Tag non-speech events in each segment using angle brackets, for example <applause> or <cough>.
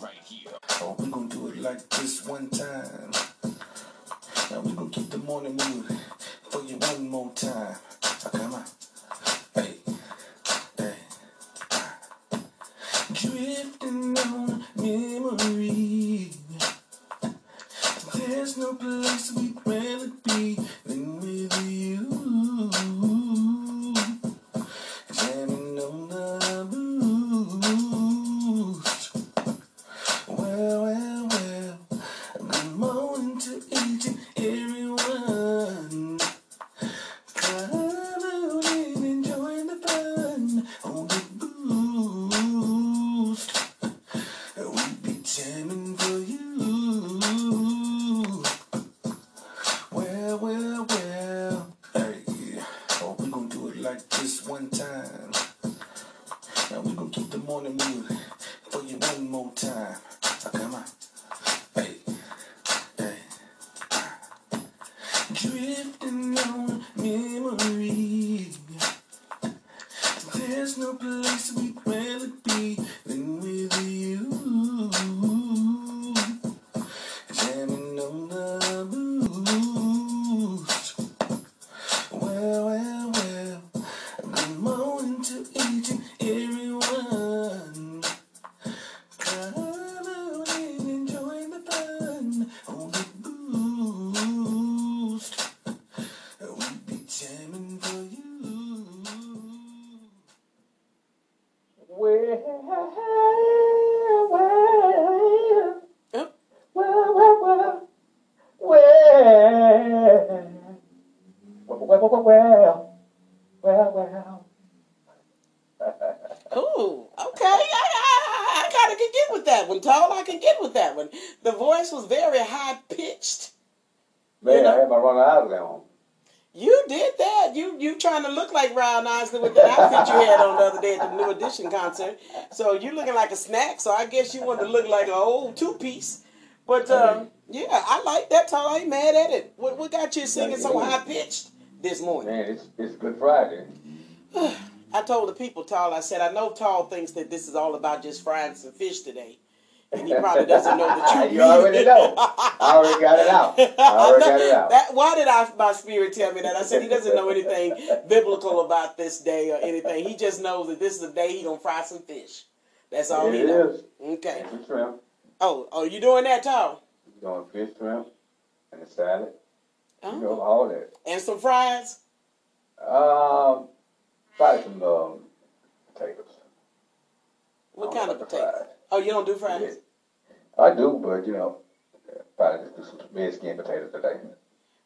right here. Oh, we gonna do it like this one time. Now we gonna keep the morning mood for you one more time. Now come on. Well, well, well, well, well, well. <laughs> Ooh, okay. I, I, I kind of can get with that one, Tahl. I can get with that one. The voice was very high pitched. Man, You know? I had my runner eyes on. You did that. You you trying to look like Ryan Isley with the outfit you had on the other day at the New Edition concert. So you looking like a snack. So I guess you wanted to look like an old two piece. But um, yeah, I like that. Tahl. I ain't mad at it. What what got you singing so high pitched this morning? Man, it's it's Good Friday. <sighs> I told the people, Tahl, I said, I know Tahl thinks that this is all about just frying some fish today. And he probably doesn't know the <laughs> truth. You already know. I already got it out. I already got it out. That, why did I, my spirit tell me that? I said he doesn't know anything <laughs> biblical about this day or anything. He just knows that this is the day he gonna fry some fish. That's all It he knows. is. Okay. And some shrimp. Oh, oh, you doing that, Tahl? Doing fish shrimp and a salad. You know, Oh. all that. And some fries? Um, probably some um, potatoes. What kind of potatoes? fries. Oh, you don't do fries? Yeah. I do, but you know, probably just do some red skin potatoes today.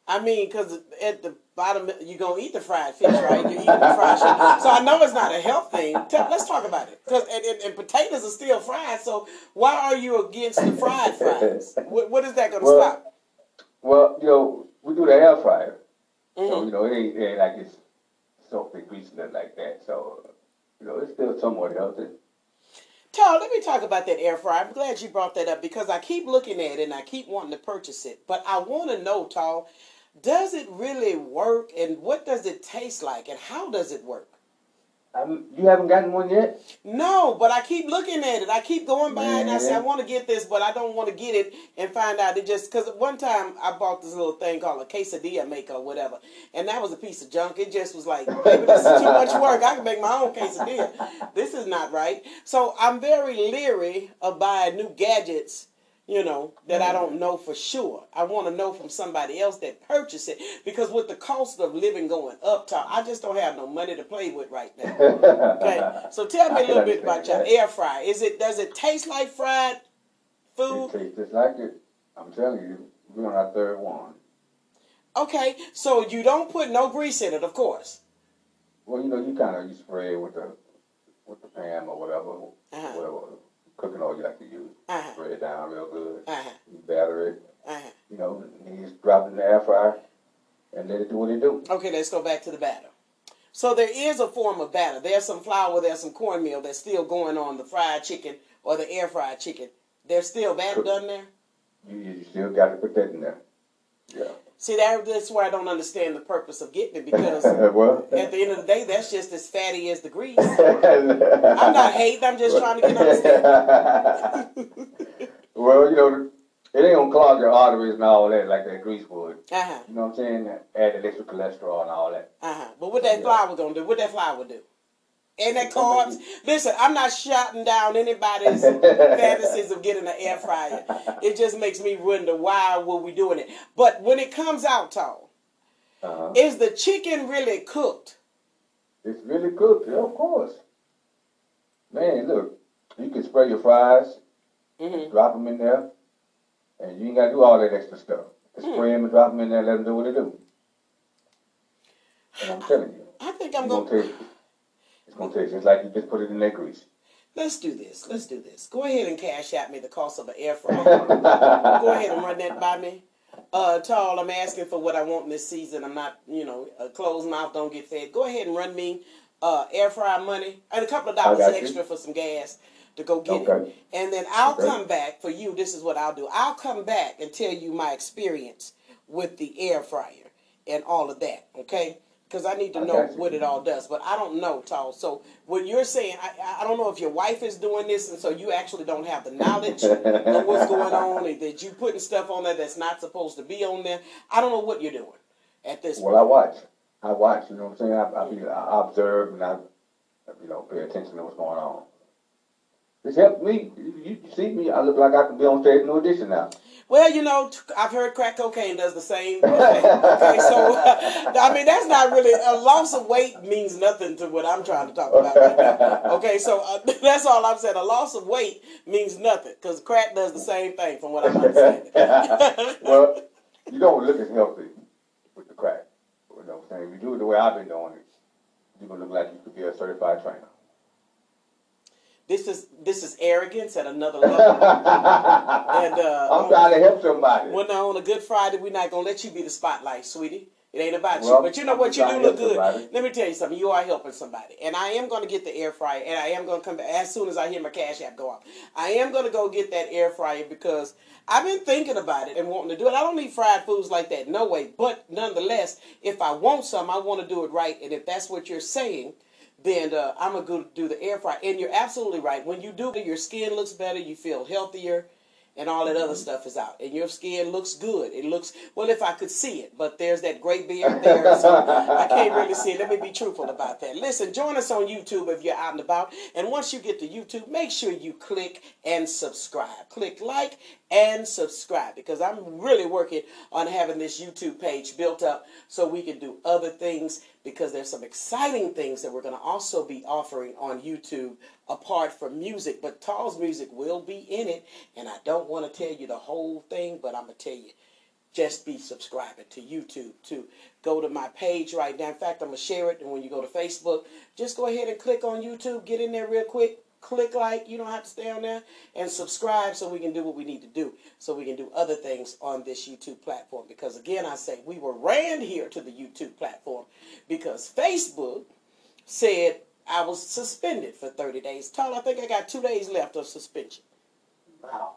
I mean, because at the bottom, you're going to eat the fried fish, right? You're eating the fried shrimp. <laughs> So I know it's not a health thing. Tell, let's talk about it. Because and, and, and potatoes are still fried, so why are you against the fried fries? <laughs> What, what is that going to Well, stop? Well, you know, we do the air fryer, so Mhm. you know it ain't, it ain't like it's soaked in grease nothing like that. So you know, it's still somewhat healthy. Tahl, let me talk about that air fryer. I'm glad you brought that up because I keep looking at it and I keep wanting to purchase it. But I want to know, Tahl, does it really work and what does it taste like and how does it work? Um, you haven't gotten one yet? No, but I keep looking at it. I keep going by it and I say, I want to get this, but I don't want to get it and find out it just because one time I bought this little thing called a quesadilla maker or whatever, and that was a piece of junk. It just was like, baby, this is too much work. I can make my own quesadilla. This is not right. So I'm very leery of buying new gadgets. You know that I don't know for sure. I want to know from somebody else that purchased it because with the cost of living going up, top, I just don't have no money to play with right now. <laughs> Okay, so tell me a little bit about your air fry. Is it does it taste like fried It food? tastes just like it. I'm telling you, we're on our third one. Okay, so you don't put no grease in it, of course. Well, you know, you kind of you spray it with the with the pan or whatever, Uh-huh. whatever cooking oil you like to use. Uh-huh. Spray it down real good. Uh-huh. You batter it. Uh-huh. You know, and you just drop it in the air fryer and let it do what it do. Okay, let's go back to the batter. So there is a form of batter. There's some flour, there's some cornmeal that's still going on the fried chicken or the air fried chicken. There's still batter done there. You, you still got to put that in there. Yeah. See, that, that's where I don't understand the purpose of getting it <laughs> because well, at the end of the day, that's just as fatty as the grease. <laughs> I'm not hating. I'm just trying to get understanding. <laughs> Well, you know, it ain't gonna clog your arteries and all that like that grease would. Uh huh. You know what I'm saying? Add extra cholesterol and all that. Uh huh. But what that Yeah. flour gonna do? What that flour do? And that It's carbs. Listen, I'm not shouting down anybody's <laughs> fantasies of getting an air fryer. It just makes me wonder why were we doing it. But when it comes out, Tahl, Uh-huh. is the chicken really cooked? It's really cooked, yeah, of course. Man, look, you can spray your fries, Mm-hmm. drop them in there, and you ain't gotta do all that extra stuff. Just Hmm. spray them and drop them in there, let them do what they do. And I'm telling you, I think I'm it's gonna. It's gonna taste just like you just put it in that grease. Let's do this. Let's do this. Go ahead and cash out me the cost of an air fryer. <laughs> Go ahead and run that by me. Uh, Tahl, I'm asking for what I want in this season. I'm not, you know, a closed mouth don't get fed. Go ahead and run me uh, air fryer money and a couple of dollars extra for some gas to go get it. And then I'll Okay. come back for you. This is what I'll do. I'll come back and tell you my experience with the air fryer and all of that. Okay. Because I need to I know what it all does, but I don't know, Tahl. So what you're saying, I, I don't know if your wife is doing this, and so you actually don't have the knowledge of what's going on, and that you putting stuff on there that's not supposed to be on there. I don't know what you're doing at this point. Well, I watch. I watch. You know what I'm saying? I, I, be, I observe and I, you know, pay attention to what's going on. It's helped me. You, you see me. I look like I could be on stage in New Edition now. Well, you know, I've heard crack cocaine does the same thing. Okay, so <laughs> I mean that's not really a loss of weight means nothing to what I'm trying to talk about right now. Okay, so uh, <laughs> that's all I'm saying. A loss of weight means nothing because crack does the same thing, from what I'm understanding. <laughs> well, you don't look as healthy with the crack. You know what I'm saying? If you do it the way I've been doing it, you're gonna look like you could be a certified trainer. This is this is arrogance at another level. <laughs> And uh, I'm trying to help somebody. Well, now on a Good Friday, we're not gonna let you be the spotlight, sweetie. It ain't about you. But you know I'm what? You do look good. somebody. Let me tell you something. You are helping somebody, and I am gonna get the air fryer, and I am gonna come back as soon as I hear my cash app go off. I am gonna go get that air fryer because I've been thinking about it and wanting to do it. I don't need fried foods like that, no way. But nonetheless, if I want some, I want to do it right. And if that's what you're saying, then uh, I'm gonna go do the air fryer. And you're absolutely right. When you do your skin looks better. You feel healthier and all that other stuff is out. And your skin looks good. It looks well if I could see it, but there's that gray beard there, so I can't really see it. Let me be truthful about that. Listen, join us on YouTube if you're out and about. And once you get to YouTube, make sure you click and subscribe. Click like and subscribe because I'm really working on having this YouTube page built up so we can do other things because there's some exciting things that we're going to also be offering on YouTube apart from music. But Tahl's music will be in it, and I don't want to tell you the whole thing, but I'm going to tell you just be subscribing to YouTube to go to my page right now. In fact, I'm gonna share it, and when you go to Facebook, just go ahead and click on YouTube. Get in there real quick. Click like. You don't have to stay on there and subscribe so we can do what we need to do. So we can do other things on this YouTube platform. Because again, I say we were ran here to the YouTube platform because Facebook said I was suspended for 30 days. Tahl, I think I got two days left of suspension. Wow.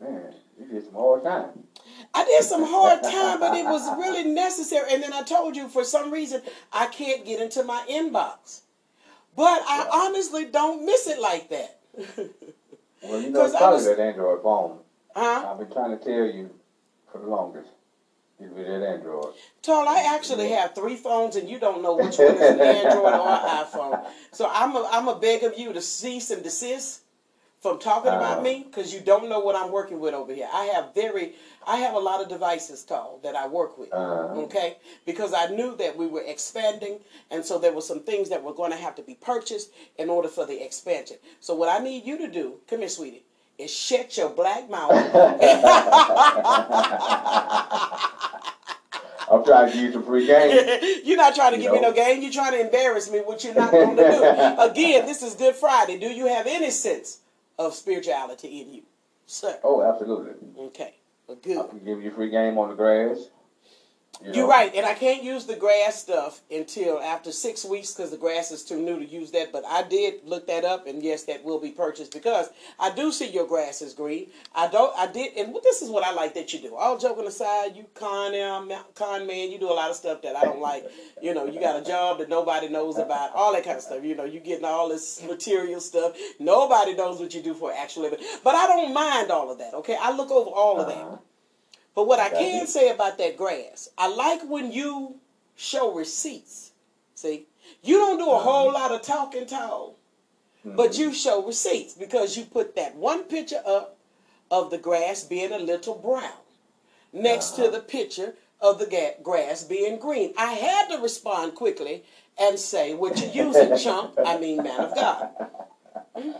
Man, you did some hard time. I did some hard time, but it was really necessary. And then I told you, for some reason, I can't get into my inbox. But I honestly don't miss it like that. Well, you know, <laughs> it's I probably was- that Android phone. Huh? I've been trying to tell you for the longest. Get rid of that Android. Tahl, I actually have three phones, and you don't know which one is an Android or an iPhone. So I'm a, I'm a beg of you to cease and desist from talking about Uh. me because you don't know what I'm working with over here. I have very, I have a lot of devices, Tahl, that I work with. Uh, Okay, because I knew that we were expanding, and so there were some things that were going to have to be purchased in order for the expansion. So what I need you to do, come here, sweetie, is shut your black mouth. <laughs> <laughs> Trying to give you some free game. <laughs> you're not trying to You give me no game. You're trying to embarrass me, which you're not going to do. <laughs> Again, this is Good Friday. Do you have any sense of spirituality in you, sir? Oh, absolutely. Okay, well, I good. can give you a free game on the grass. You You're know? right, and I can't use the grass stuff until after six weeks because the grass is too new to use that. But I did look that up, and yes, that will be purchased because I do see your grass is green. I don't, I did, and this is what I like that you do. All joking aside, you con um, con man, you do a lot of stuff that I don't like. You know, you got a job that nobody knows about, all that kind of stuff. You know, you getting all this material stuff. Nobody knows what you do for actual living, but I don't mind all of that. Okay, I look over all of that. Uh-huh. But what I can say about that grass, I like when you show receipts. See, you don't do a whole lot of talking talk, but you show receipts because you put that one picture up of the grass being a little brown next to the picture of the ga- grass being green. I had to respond quickly and say, "What you using, <laughs> chump? I mean, man of God." <laughs>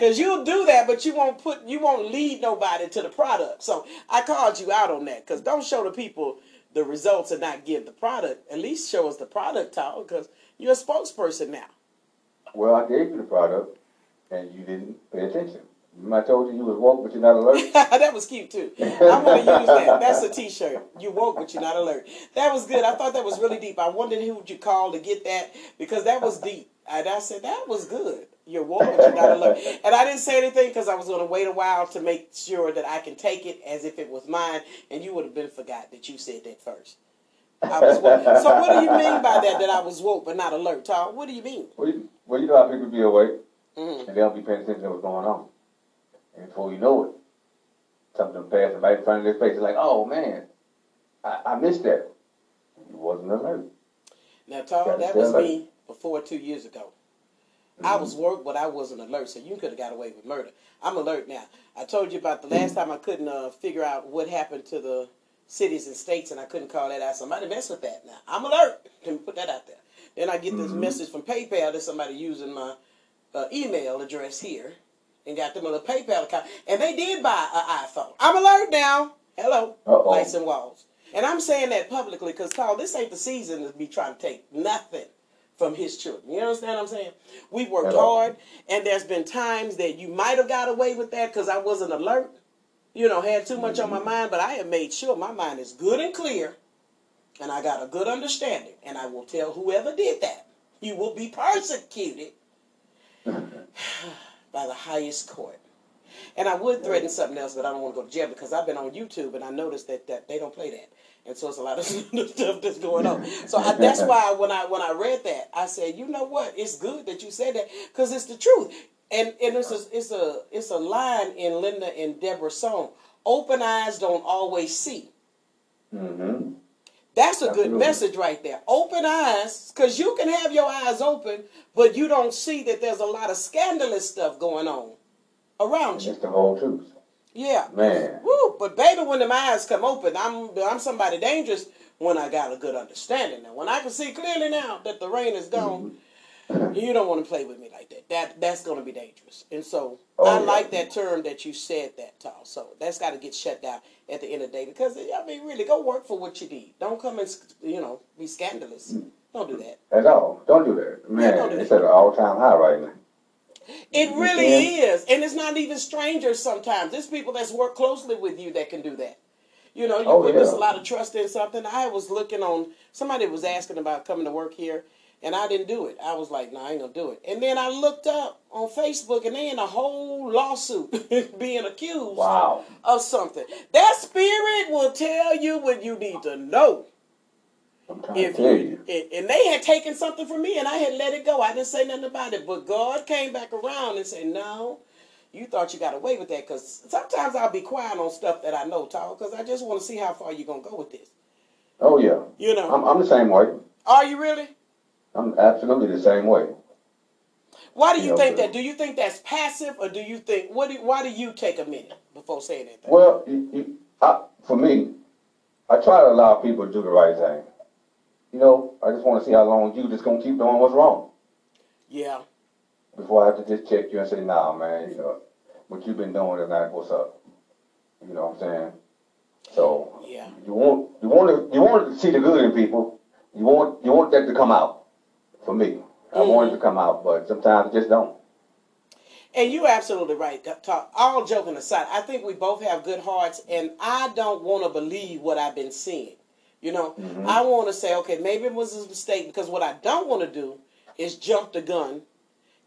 Cause you'll do that, but you won't put, you won't lead nobody to the product. So I called you out on that. Cause don't show the people the results and not give the product. At least show us the product, Tahl. Cause you're a spokesperson now. Well, I gave you the product, and you didn't pay attention. I told you you was woke, but you're not alert? <laughs> that was cute too. I'm gonna use that. That's a T-shirt. You woke, but you're not alert. That was good. I thought that was really deep. I wondered who would you call to get that because that was deep. And I said that was good. You're woke, but you're not alert. And I didn't say anything because I was gonna wait a while to make sure that I can take it as if it was mine, and you would have been forgot that you said that first. I was woke. So what do you mean by that? That I was woke but not alert, Tom? What do you mean? Well, you, well, you know how people be awake, Mhm. and they don't be paying attention to what's going on. And before you know it, something passes right in front of their face. They're like, oh, man, I, I missed that. You wasn't alert. Now, Tom, that was me before two years ago. I was work, but I wasn't alert, so you could have got away with murder. I'm alert now. I told you about the last time I couldn't uh, figure out what happened to the cities and states, and I couldn't call that out. Somebody mess with that now. I'm alert. <laughs> Let me put that out there. Then I get this message from PayPal that somebody using my uh, email address here and got them a little PayPal account, and they did buy an iPhone. I'm alert now. Hello, Uh-oh. lights and walls. And I'm saying that publicly because, Carl, this ain't the season to be trying to take nothing from his children. You understand what I'm saying? We worked hard, and there's been times that you might have got away with that because I wasn't alert. You know, had too much on my mm-hmm. mind, but I have made sure my mind is good and clear, and I got a good understanding. And I will tell whoever did that, you will be persecuted <sighs> by the highest court. And I would threaten something else, but I don't want to go to jail because I've been on YouTube and I noticed that, that they don't play that. And so it's a lot of <laughs> stuff that's going on. So I, that's why when I when I read that, I said, you know what? It's good that you said that because it's the truth. And and it's a it's a it's a line in Linda and Deborah's song. Open eyes don't always see. Mm-hmm. That's a good message right there. Open eyes, because you can have your eyes open, but you don't see that there's a lot of scandalous stuff going on around you. It's the whole truth. Yeah. Man. Woo, but baby, when the eyes come open, I'm I'm somebody dangerous when I got a good understanding. Now, when I can see clearly now that the rain is gone, Mm-hmm. <laughs> you don't want to play with me like that. That that's going to be dangerous. And so Oh, I yeah. like that term that you said that, Tahl. So that's got to get shut down at the end of the day because I mean, really, go work for what you need. Don't come and you know be scandalous. Don't do that. at all. Don't do that. Man, don't do it's at an all-time high right now. It really can. is, and it's not even strangers. Sometimes it's people that's work closely with you that can do that. You know, you Oh, put yeah. this a lot of trust in something. I was looking on somebody was asking about coming to work here, and I didn't do it. I was like, no, I ain't gonna do it. And then I looked up on Facebook, and they in a whole lawsuit <laughs> being accused Wow. of something. That spirit will tell you what you need to know. If you, you. and- they had taken something from me, and I had let it go. I didn't say nothing about it, but God came back around and said, "No, you thought you got away with that." Because sometimes I'll be quiet on stuff that I know, Tahl, because I just want to see how far you're gonna go with this. Oh, yeah. You know? I'm, I'm the same way. Are you really? I'm absolutely the same way. Why do you Yeah, think that? Do you think that's passive, or do you think what? Do, why do you take a minute before saying anything? Well, you, you, I, for me, I try to allow people to do the right thing. You know, I just want to see how long you just gonna keep doing what's wrong Yeah, before I have to just check you and say, "Nah, man, you know, what you've been doing is not what's up." You know what I'm saying? So yeah. you want you want to you want to see the good in people. You want you want that to come out. For me, I want it to mm-hmm. come out, but sometimes it just don't. And you're absolutely right. Talk, all joking aside, I think we both have good hearts, and I don't want to believe what I've been seeing. You know, mm-hmm. I want to say, okay, maybe it was a mistake because what I don't want to do is jump the gun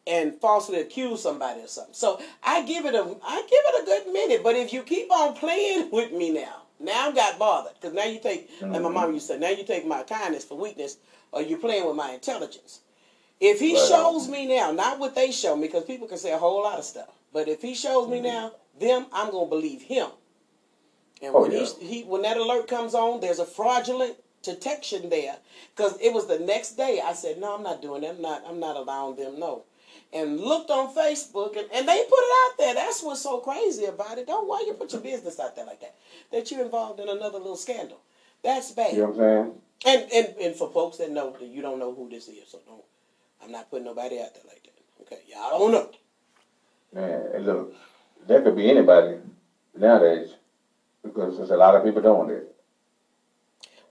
and falsely accuse somebody or something. So I give it a, I give it a good minute. But if you keep on playing <laughs> with me now, now I'm got bothered because now you take, like my mom mm-hmm. used to say, now you take my kindness for weakness, or you're playing with my intelligence. If he Right shows me now, not what they show me, because people can say a whole lot of stuff. But if he shows me mm-hmm. now, them, I'm gonna believe him. And Oh, when yeah. he, he when that alert comes on, there's a fraudulent detection there. Because it was the next day. I said, no, I'm not doing that. I'm not. I'm not allowing them. No. And looked on Facebook, and, and they put it out there. That's what's so crazy about it. Don't why you put your business out there like that. That you're involved in another little scandal. That's bad. You know what I'm saying? And, and and for folks that know that you don't know who this is, so don't. I'm not putting nobody out there like that. Okay, y'all don't know. Man, look, that could be anybody nowadays because there's a lot of people doing it.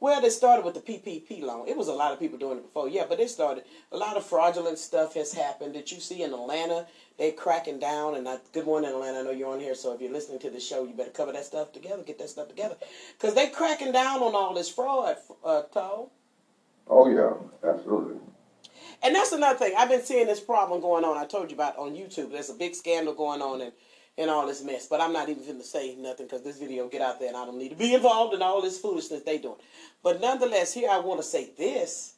Well, they started with the PPP loan. It was a lot of people doing it before, yeah, but it started. A lot of fraudulent stuff has happened that you see in Atlanta. They cracking down, and I, good morning, Atlanta. I know you're on here, so if you're listening to the show, you better cover that stuff together, get that stuff together, because they cracking down on all this fraud, uh, Toe. Oh yeah, absolutely. And that's another thing. I've been seeing this problem going on. I told you about on YouTube. There's a big scandal going on and, and all this mess. But I'm not even going to say nothing because this video get out there and I don't need to be involved in all this foolishness they doing. But nonetheless, here I want to say this.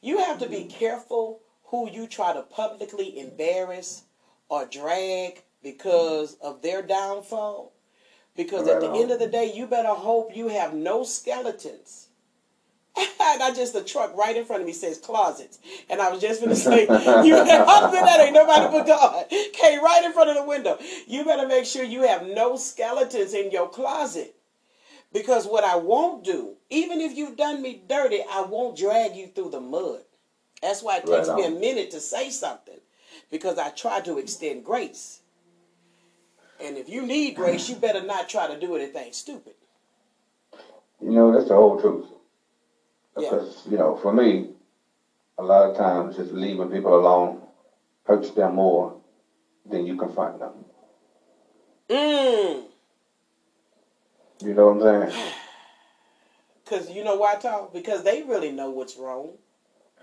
You have to be mm-hmm. careful who you try to publicly embarrass or drag because of their downfall. Because at the on. end of the day, you better hope you have no skeletons not just a truck right in front of me says closets. And I was just gonna say, you <laughs> other than that ain't nobody but God. Came right in front of the window. You better make sure you have no skeletons in your closet. Because what I won't do, even if you've done me dirty, I won't drag you through the mud. That's why it Right takes me a minute to say something. Because I try to extend grace. And if you need grace, you better not try to do anything stupid. You know, that's the whole truth. Yeah. Because, you know, for me, a lot of times just leaving people alone hurts them more than you confront them. Mmm. You know what I'm saying? <sighs> Because you know why, I talk? Because they really know what's wrong.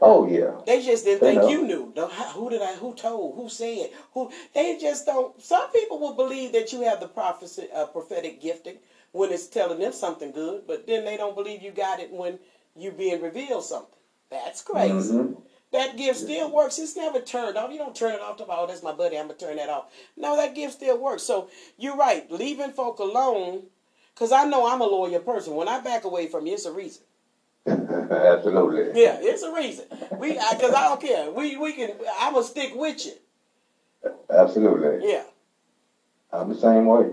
Oh yeah. They just didn't They think know. you knew. Who did I? Who told? Who said? Who? They just don't. Some people will believe that you have the prophecy, uh, prophetic gifting when it's telling them something good, but then they don't believe you got it when you being revealed something. That's crazy. Mhm. That gift still works. It's never turned off. You don't turn it off to oh, that's my buddy. I'm gonna turn that off. No, that gift still works. So you're right. Leaving folk alone, because I know I'm a loyal person. When I back away from you, it's a reason. <laughs> Absolutely. Yeah, it's a reason. We because I don't care. We we can. I'm gonna stick with you. Absolutely. Yeah, I'm the same way.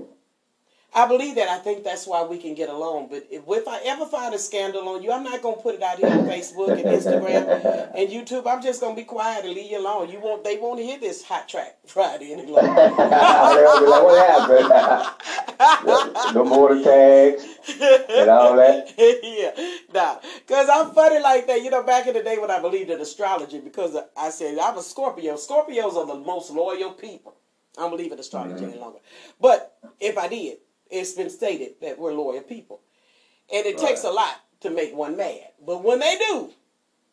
I believe that. I think that's why we can get along. But if, if I ever find a scandal on you, I'm not gonna put it out here on Facebook and Instagram and YouTube. I'm just gonna be quiet and leave you alone. You won't. They won't hear this hot track <laughs> Friday any longer. <laughs> They'll be like, what happened? no more tags and all that. <laughs> yeah, nah, cause I'm funny like that. You know, back in the day when I believed in astrology, because I said I'm a Scorpio. Scorpios are the most loyal people. I don't believe in astrology mm-hmm. any longer. But if I did, it's been stated that we're loyal people, and it takes a lot to make one mad. But when they do,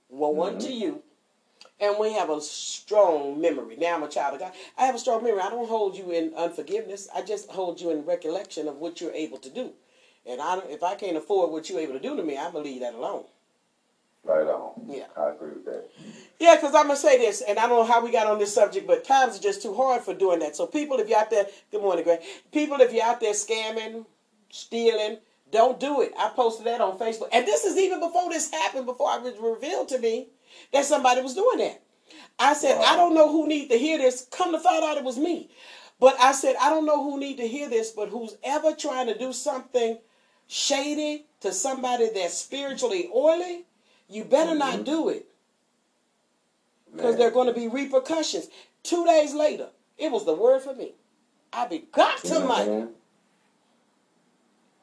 well, one to mm-hmm. you. And we have a strong memory. Now I'm a child of God. I have a strong memory. I don't hold you in unforgiveness. I just hold you in recollection of what you're able to do. And I, if I can't afford what you're able to do to me, I'm gonna leave that alone. Right on. Yeah. I agree with that. Yeah, because I'm gonna say this, and I don't know how we got on this subject, but times are just too hard for doing that. So people, if you're out there, good morning, Greg. People, if you're out there scamming, stealing, don't do it. I posted that on Facebook, and this is even before this happened. Before it was revealed to me that somebody was doing that. I said, I don't know who need to hear this. Come to find out, it was me. But I said, I don't know who need to hear this, but who's ever trying to do something shady to somebody that's spiritually oily, you better not do it because there are going to be repercussions. Two days later, it was the word for me. I be got to what my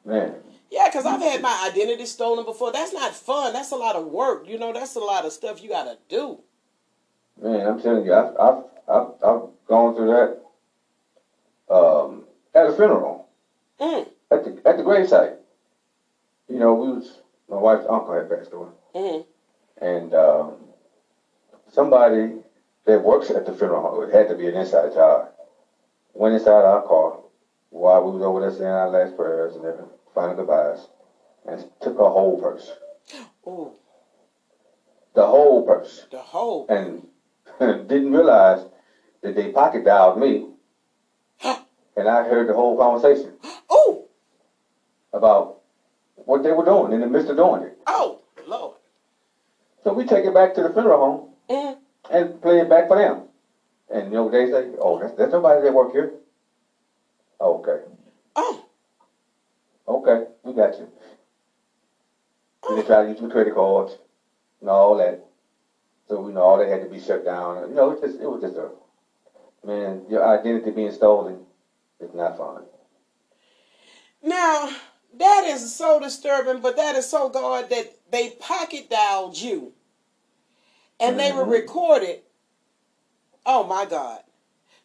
Man. yeah, because I've had my identity stolen before. That's not fun. That's a lot of work. You know, that's a lot of stuff you got to do. Man, I'm telling you, I've, I've, I've, I've gone through that um, at a funeral, Mm. at the, at the gravesite. You know, we was my wife's uncle had passed away, hmm and um, somebody that works at the funeral home, it had to be an inside job, went inside our car while we was over there saying our last prayers and then final goodbyes, and took her whole purse, Ooh, the whole purse, the whole. and <laughs> didn't realize that they pocket dialed me, and I heard the whole conversation. <gasps> Ooh, about what they were doing in the midst of doing it. oh, we take it back to the funeral home Mm. and play it back for them. And you know what they say? Oh, that's, that's nobody that work here. Okay, Oh, okay, we got you. And they try to use my credit cards and all that. So we know all that had to be shut down. You know, it just it was just a man. Your identity being stolen is not fun. now that is so disturbing, but that is so God that they pocket dialed you, and they were Mhm. recorded. Oh my God!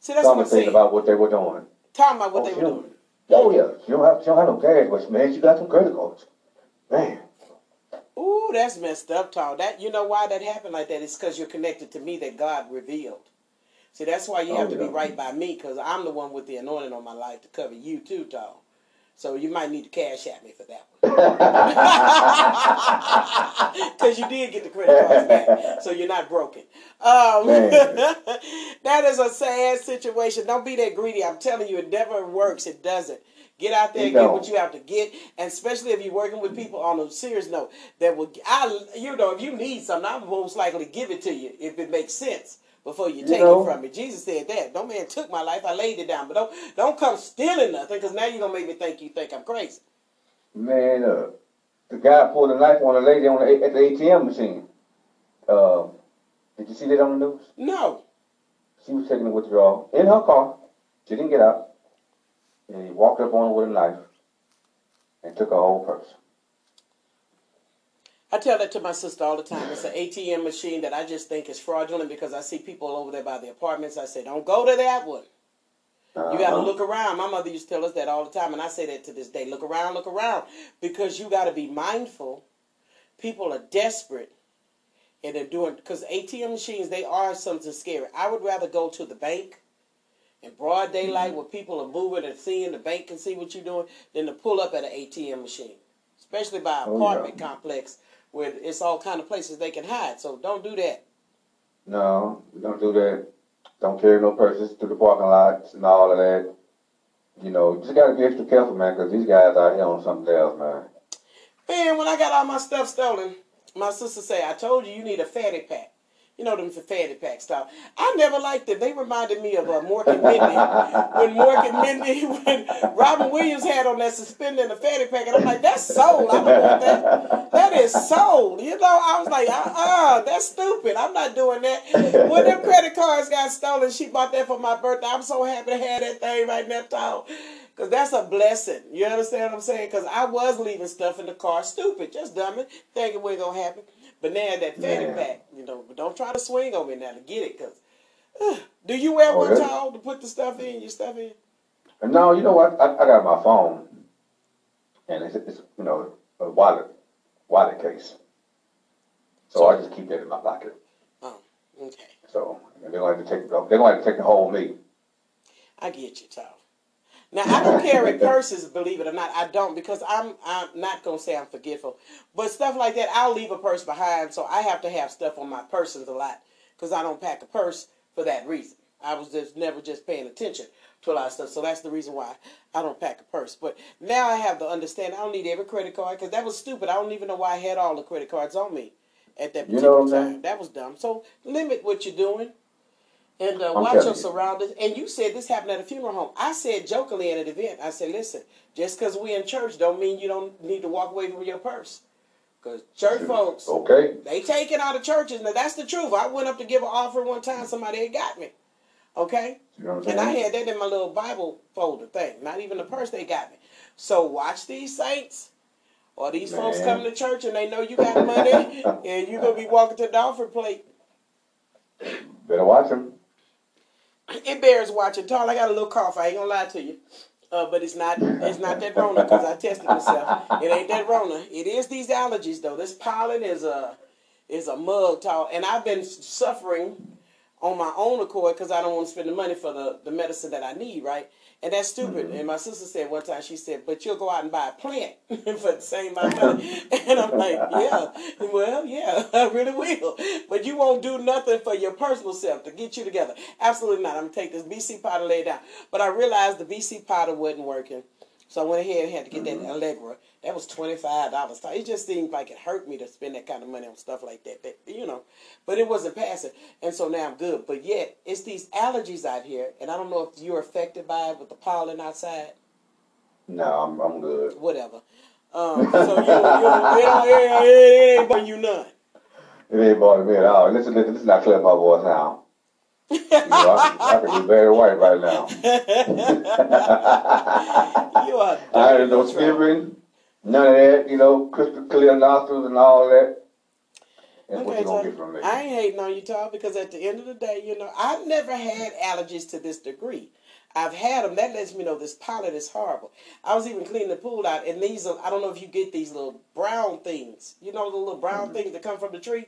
See, that's what I'm saying. about what they were doing. Talking about what Oh, they were doing. Oh yeah, you don't have you don't have no cash, but man, you got some credit cards. Man, Ooh, that's messed up, Tom. That you know why that happened like that? It's because you're connected to me that God revealed. See, that's why you Oh, have to be right by me, because I'm the one with the anointing on my life to cover you too, Tom. So you might need to cash at me for that one. <laughs> Because you did get the credit cards back, so you're not broken. Um, <laughs> that is a sad situation. Don't be that greedy. I'm telling you, it never works. It doesn't. Get out there and get what you have to get, and especially if you're working with people on a serious note that will. I, you know, if you need something, I'm most likely give it to you if it makes sense before you You take know. it from me. Jesus said that. No man took my life. I laid it down, but don't don't come stealing nothing because now you're gonna make me think you think I'm crazy. man, uh, the guy pulled a knife on a lady on the, at the ATM machine. Uh, did you see that on the news? No. She was taking a withdrawal in her car. She didn't get out. And he walked up on her with a knife and took her whole purse. I tell that to my sister all the time. It's an ATM machine that I just think is fraudulent because I see people over there by the apartments. I say, don't go to that one. You got to Uh-huh. look around. My mother used to tell us that all the time, and I say that to this day. Look around, look around, because you got to be mindful. People are desperate, and they're doing because ATM machines they are something scary. I would rather go to the bank in broad daylight Mm-hmm. where people are moving and seeing the bank can see what you're doing than to pull up at an ATM machine, especially by an Oh, apartment yeah. complex where it's all kind of places they can hide. So don't do that. No, we don't do that. Don't carry no purses through the parking lots and all of that. You know, just gotta be extra careful, man, because these guys out here on something else, man. Man, when I got all my stuff stolen, my sister say, I told you you need a fatty pack. You know them for fatty pack stuff. I never liked them. They reminded me of uh, Mork Mindy. when Mork and Mindy, <laughs> when Robin Williams had on that suspended and a fatty pack, and I'm like, that's sold. I don't want that. That is sold. You know, I was like, uh-uh, that's stupid. I'm not doing that. When them credit cards got stolen, she bought that for my birthday. I'm so happy to have that thing right now, Tom. Because that's a blessing. You understand what I'm saying? Because I was leaving stuff in the car, stupid, just thinking it wasn't going to happen. But now that fatty Man. pack, you know, but don't try to swing on me now to get it. Because do you wear Oh, one, Tom, to put the stuff in, your stuff in? And no, you know what? I, I got my phone, and it's, it's you know a wallet wallet case. So I just keep that in my pocket. Oh, okay. So they're going to take they're going to take the whole me. I get you, Tom. Now I don't carry purses, believe it or not. I don't because I'm I'm not gonna say I'm forgetful, but stuff like that I'll leave a purse behind, so I have to have stuff on my persons a lot because I don't pack a purse for that reason. I was just never just paying attention to a lot of stuff, so that's the reason why I don't pack a purse. But now I have to understand I don't need every credit card because that was stupid. I don't even know why I had all the credit cards on me at that You particular know time. saying? That was dumb. So limit what you're doing. And uh, watch your you. surroundings. And you said this happened at a funeral home. I said jokingly at an event, I said, listen, just because we're in church don't mean you don't need to walk away from your purse. Because church folks, Okay. they take it out of churches. Now, that's the truth. I went up to give an offering one time. Somebody had got me. Okay? You know And I had that in my little Bible folder thing. Not even the purse they got me. So watch these saints. Or these folks Man. come to church and they know you got money <laughs> and you're going to be walking to the offering plate. Better watch them. It bears watching. Tahl, I got a little cough. I ain't gonna lie to you. Uh, but it's not it's not that Rona because I tested myself. It ain't that Rona. It is these allergies though. This pollen is a is a mug Tahl, and I've been suffering on my own accord because I don't want to spend the money for the, the medicine that I need, right? And that's stupid. Mm-hmm. And my sister said one time, she said, but you'll go out and buy a plant <laughs> for the same amount of <laughs> money. and I'm like, yeah, well, yeah, <laughs> I really will. But you won't do nothing for your personal self to get you together. Absolutely not. I'm going to take this BC powder lay down. But I realized the BC powder wasn't working. So I went ahead and had to get that Allegra. That was twenty five dollars. It just seemed like it hurt me to spend that kind of money on stuff like that. That you know, but it wasn't passing, and so now I'm good. But yet, it's these allergies out here, and I don't know if you're affected by it with the pollen outside. No, I'm I'm good. Whatever. Um, so you, you, it, it, it ain't bothering you none. It ain't bothering me at all. Listen, listen, listen, I clear my voice now. You know, I, I can be very white right now. <laughs> You are. <laughs> I ain't no shivering, none of that, you know, crystal clear nostrils and all that. That's what Okay, you gonna so get from me. I ain't hating on you, Tom, because at the end of the day, you know, I've never had allergies to this degree. I've had them. That lets me know this pollen is horrible. I was even cleaning the pool out, and these are, I don't know if you get these little brown things. You know, the little brown Mm-hmm. things that come from the tree?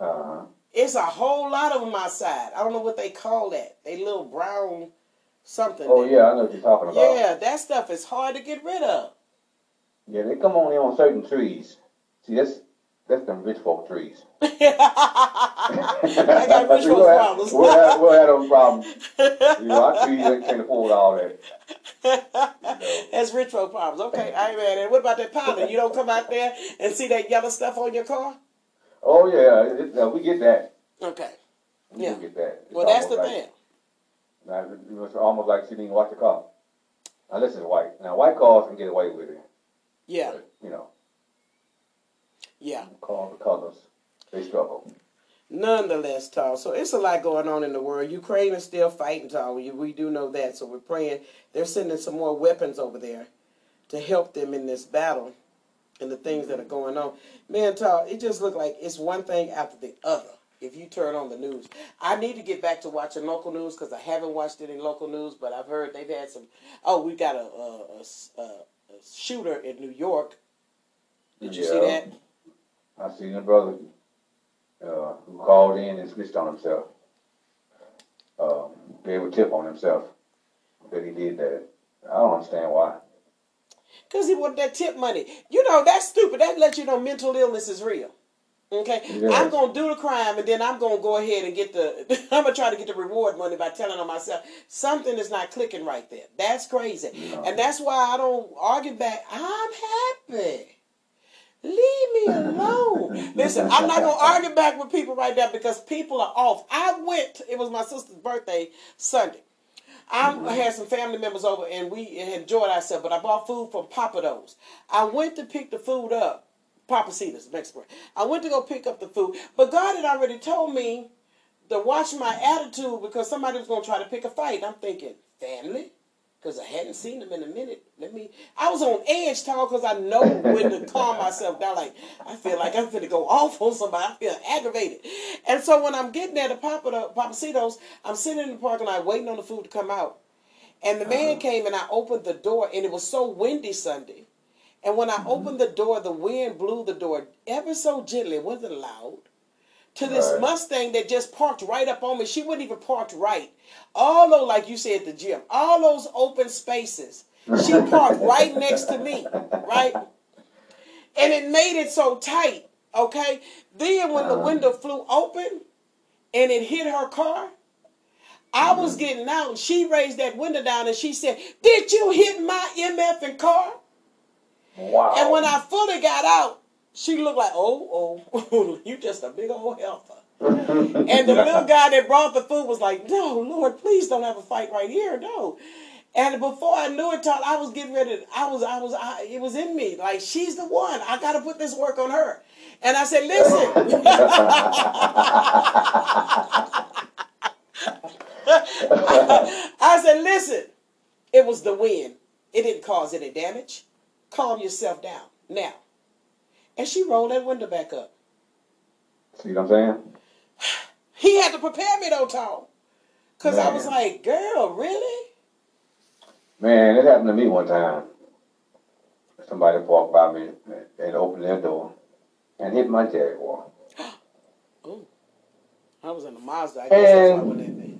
Uh-huh. It's a whole lot of them outside. I don't know what they call that. They little brown something. Oh yeah, I know what you're talking about. Yeah, that stuff is hard to get rid of. Yeah, they come only on certain trees. See, that's that's them rich folk trees. <laughs> I got rich <laughs> See, folks we'll have- problems. We'll have, we'll have those problems. <laughs> You know, our trees ain't- can't afford all that. That's rich folk problems. Okay, I ain't mad at. What about that pollen? You don't come out there and see that yellow stuff on your car? Oh yeah, it, uh, we get that. Okay. We Yeah. get that. It's Well, that's the like- thing. Now, it was almost like she didn't watch the car. Unless it's white. Now, white cars can get away with it. Yeah, But, you know, yeah. cars, the colors, they struggle. Nonetheless, Tahl. So it's a lot going on in the world. Ukraine is still fighting, Tahl. We, we do know that. So we're praying. They're sending some more weapons over there to help them in this battle and the things that are going on. Man, Tahl. it just looked like it's one thing after the other. If you turn on the news, I need to get back to watching local news because I haven't watched any local news. But I've heard they've had some. Oh, we got a, a, a s- a- a shooter in New York. Did you see that? I seen a brother uh, who called in and snitched on himself. Um, gave a tip on himself that he did that. I don't understand why. Because he wanted that tip money. You know, that's stupid. That lets you know mental illness is real. Okay? Yeah. I'm to do the crime and then I'm to go ahead and get the, <laughs> I'm to try to get the reward money by telling on myself. Something is not clicking right there. That's crazy. No. And that's why I don't argue back. I'm happy. Leave me alone. <laughs> Listen, I'm not to argue back with people right now because people are off. I went, it was my sister's birthday Sunday. I mm-hmm. had some family members over and we enjoyed ourselves, but I bought food from Pappadeaux. I went to pick the food up, Pappasitos, Mexican. I went to go pick up the food, but God had already told me to watch my attitude because somebody was going to try to pick a fight. I'm thinking, family? Because I hadn't seen them in a minute. Let me. I was on edge, Tom, because I know when to calm myself down. Like I feel like I'm going to go <laughs> off on somebody. I feel aggravated, and so when I'm getting there to Papa Pappasitos, I'm sitting in the parking lot waiting on the food to come out, and the man uh-huh. came and I opened the door, and it was so windy Sunday, and when I opened the door, the wind blew the door ever so gently. It wasn't loud. To this Right. Mustang that just parked right up on me. She wouldn't even parked right. All those, like you said, at the gym, all those open spaces. She parked <laughs> right next to me, right? And it made it so tight, okay? Then when the Uh-huh. window flew open and it hit her car, I was getting out and she raised that window down and she said, Did you hit my MF and car? Wow. And when I fully got out, she looked like, oh, oh, <laughs> you just a big old helper. <laughs> And the little guy that brought the food was like, no, Lord, please don't have a fight right here, no. And before I knew it, I was getting ready. To, I was, I was, I, it was in me. Like she's the one. I got to put this work on her. And I said, listen. <laughs> I said, listen. It was the wind. It didn't cause any damage. Calm yourself down now. And she rolled that window back up. See what I'm saying? He had to prepare me though, Tom. Because I was like, girl, really? Man, it happened to me one time. Somebody walked by me and opened their door and hit my Jaguar. <gasps> Ooh. I was in a Mazda. I guess that's why I went that bad.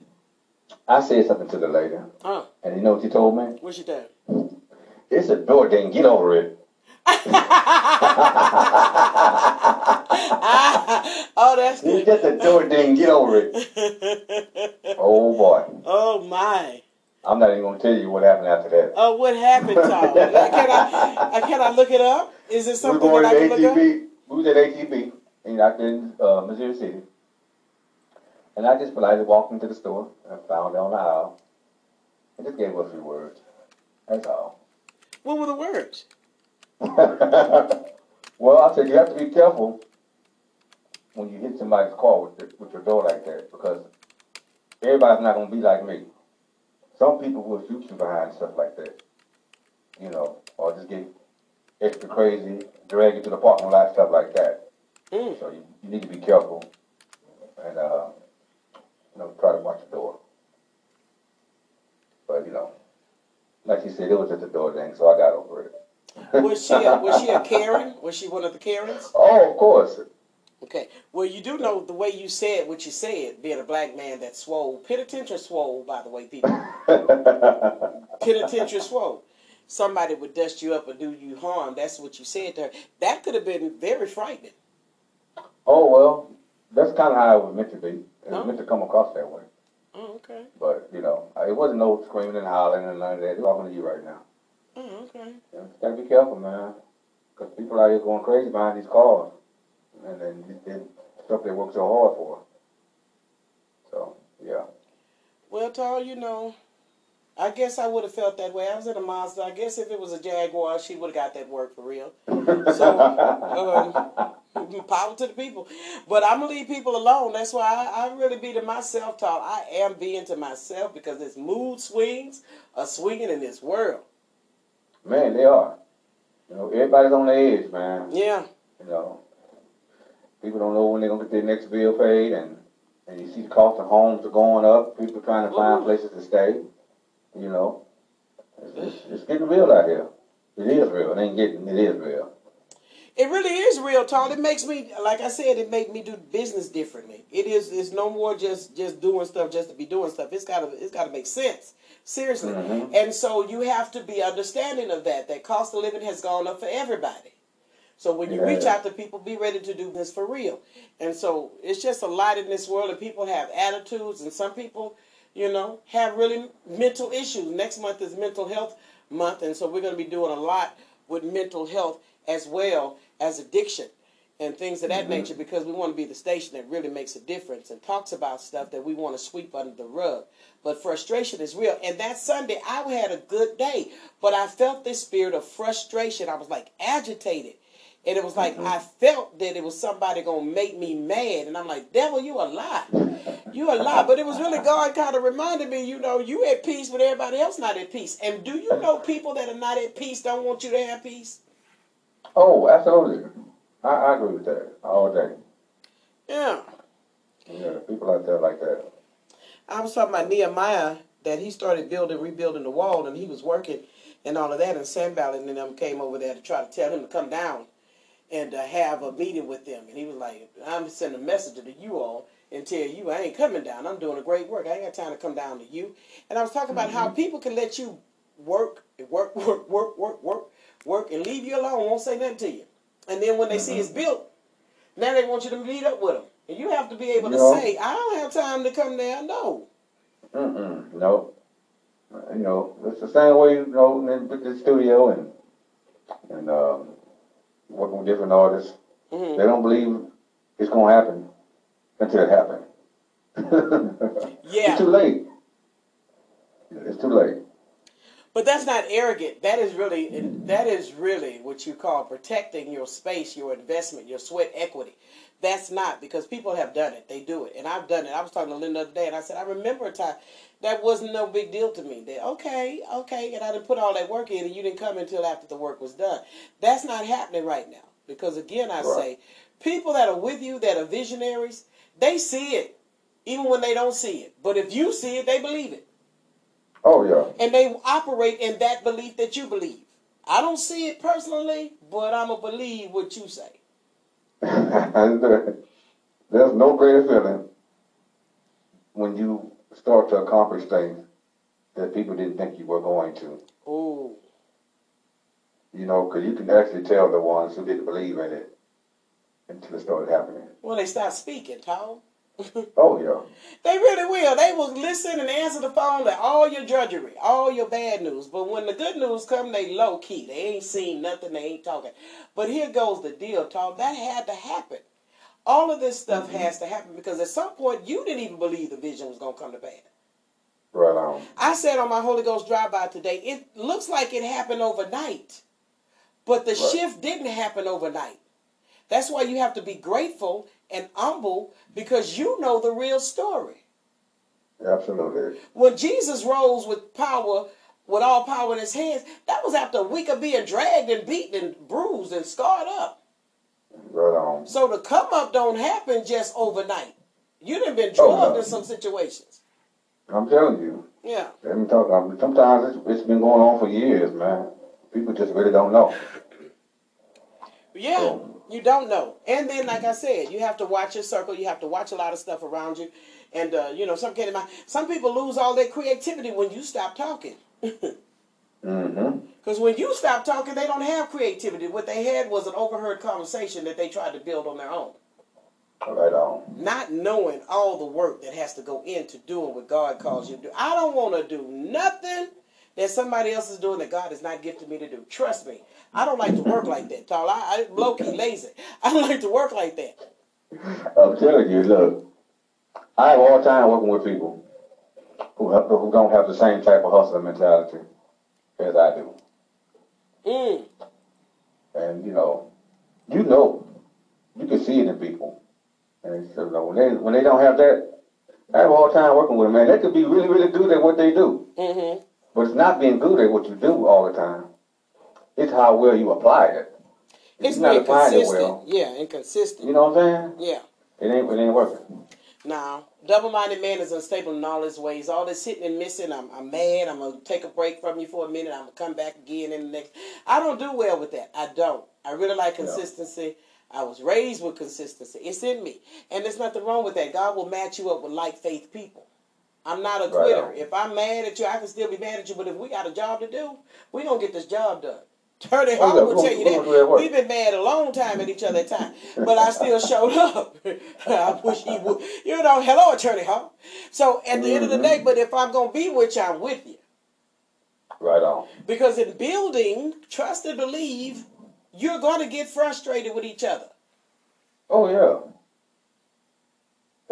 I said something to the lady, Huh? and you know what she told me? What you done? It's a door ding, get over it. <laughs> oh, that's It's good. just a door ding, get over it. <laughs> Oh boy. oh my. I'm not even gonna tell you what happened after that. Oh, what happened, Tom? <laughs> Can I? uh, Can I look it up? Is it we something going that I can look up? We was at ATB and out there in uh, Missouri City. And I just politely walked into the store and found it on the aisle. And just gave her a few words. That's all. What were the words? <laughs> well, I said you have to be careful when you hit somebody's car with, the, with your door like that because everybody's not going to be like me. Some people will shoot you behind stuff like that, you know, or just get extra crazy, drag you to the parking lot, stuff like that. Mm. So you, you need to be careful and, uh, you know, try to watch the door. But, you know, like you said, it was just a door thing, so I got over it. <laughs> Was she a, was she a <laughs> Karen? Was she one of the Karens? Oh, of course. Okay. Well, you do know the way you said what you said, being a black man that swole. Penitentiary swole, by the way, people. <laughs> Penitentiary swole. Somebody would dust you up or do you harm. That's what you said to her. That could have been very frightening. oh, well, that's kind of how it was meant to be. It was Oh. meant to come across that way. Oh, okay. But, you know, it wasn't no screaming and hollering and none of that. It's talking to you right now. Oh, okay. You know, gotta be careful, man. Because people out here going crazy behind these cars. And then did stuff they work so hard for. So, yeah. Well, Tahl, you know, I guess I would have felt that way. I was in a Mazda. I guess if it was a Jaguar, she would have got that work for real. So, um, <laughs> power to the people. But I'm gonna leave people alone. That's why I, I really be to myself, Tahl. I am being to myself because this mood swings are swinging in this world. man, they are. You know, everybody's on the edge, man. Yeah. You know, people don't know when they're gonna get their next bill paid, and and you see the cost of homes are going up. People trying to find Ooh. places to stay. You know, it's, it's, getting real out here. It is real. It ain't getting. It is real. It really is real, Tahl. It makes me, like I said, it made me do business differently. It is. It's no more just just doing stuff just to be doing stuff. It's gotta. It's gotta make sense. Seriously. Mhm. And so you have to be understanding of that. That cost of living has gone up for everybody. So when you Yeah. reach out to people, be ready to do this for real. And so it's just a lot in this world, and people have attitudes, and some people, you know, have really mental issues. Next month is mental health month, and so we're going to be doing a lot with mental health as well as addiction and things of that mm-hmm. nature because we want to be the station that really makes a difference and talks about stuff that we want to sweep under the rug. But frustration is real. And that Sunday, I had a good day, but I felt this spirit of frustration. I was like agitated. And it was like mm-hmm. I felt that it was somebody gonna make me mad, and I'm like, "Devil, you a lie, you a lie." But it was really God kind of reminded me, you know, you at peace, but everybody else not at peace. And do you know people that are not at peace don't want you to have peace? Oh, absolutely. I, I agree with that all day. Yeah. Yeah, people out there like that. I was talking about Nehemiah that he started building, rebuilding the wall, and he was working and all of that. And Sanballat and them came over there to try to tell him to come down and to have a meeting with them. And he was like, "I'm sending a message to you all and tell you I ain't coming down. I'm doing a great work. I ain't got time to come down to you." And I was talking about how people can let you work, work, work, work, work, work, work, and leave you alone. Won't say nothing to you. And then when they see it's built, now they want you to meet up with them. And you have to be able to say, I don't have time to come down. No. Mm-mm, no. You know, it's the same way, you know, the- the studio and and um, working with different artists. Mhm. They don't believe it's gonna happen until it happens. Yeah. <laughs> It's too late. It's too late. But that's not arrogant. That is really that is really what you call protecting your space, your investment, your sweat equity. That's not because people have done it. They do it, and I've done it. I was talking to Linda the other day, and I said I remember a time that wasn't no big deal to me. That okay, okay, and I didn't put all that work in, and you didn't come until after the work was done. That's not happening right now because again, I Right. say people that are with you that are visionaries, they see it even when they don't see it. But if you see it, they believe it. Oh yeah. And they operate in that belief that you believe. I don't see it personally, but I'm going to believe what you say. <laughs> There's no greater feeling when you start to accomplish things that people didn't think you were going to. Ooh. You know, because you can actually tell the ones who didn't believe in it until it started happening. Well, they start speaking, Tom. Oh yeah. <laughs> They really will. They will listen and answer the phone to all your drudgery, all your bad news. But when the good news come, they low key. They ain't seen nothing. They ain't talking. But here goes the deal, Tom. That had to happen. All of this stuff Mm-hmm. has to happen because at some point you didn't even believe the vision was gonna come to pass. Right on. I said on my Holy Ghost drive-by today, it looks like it happened overnight, but the Right. shift didn't happen overnight. That's why you have to be grateful and humble because you know the real story. Absolutely. When Jesus rose with power, with all power in his hands, that was after a week of being dragged and beaten and bruised and scarred up. Right on. So the come up don't happen just overnight. You done been Oh, drugged no. in some situations. I'm telling you. Yeah. Let me talk. Mean, sometimes it's, it's been going on for years, man. People just really don't know. Yeah, So- you don't know. And then, like I said, you have to watch your circle. You have to watch a lot of stuff around you. And, uh, you know, some, kind of- some people lose all their creativity when you stop talking. <laughs> Mm-hmm. Because when you stop talking, they don't have creativity. What they had was an overheard conversation that they tried to build on their own. Right on. Not knowing all the work that has to go into doing what God calls you to do. I don't want to do nothing that somebody else is doing that God has not gifted me to do. Trust me. I don't like to work like that, Tahl. I, I low key lazy. I don't like to work like that. I'm telling you, look, I have all time working with people who have, who don't have the same type of hustler mentality as I do. Mm. And you know, you know, you can see it in people. And so, you know, when they when they don't have that, I have a hard time working with them. Man, they could be really really good at what they do, Mm-hmm. But it's not being good at what you do all the time. It's how well you apply it. If It's not applying it consistent. well, Yeah, inconsistent. you know what I'm saying? Yeah. It ain't it ain't working. Now, double-minded man is unstable in all his ways. All this hitting and missing. I'm, I'm mad. I'm gonna take a break from you for a minute. I'm gonna come back again in the next. I don't do well with that. I don't. I really like consistency. I was raised with consistency. It's in me, and there's nothing wrong with that. God will match you up with like faith people. I'm not a quitter. If I'm mad at you, I can still be mad at you. But if we got a job to do, we gonna get this job done. <laughs> Turner Oh, Hall yeah, will tell you gonna- we're gonna do that. We've been mad a long time at each other at times, but I still <laughs> showed up. <laughs> I wish he would. You know, hello, Attorney Hall. So at the end of the Mhm. day, but if I'm gonna be with you, I'm with you. Right on. Because in building, trust and believe, you're gonna get frustrated with each other. Oh yeah.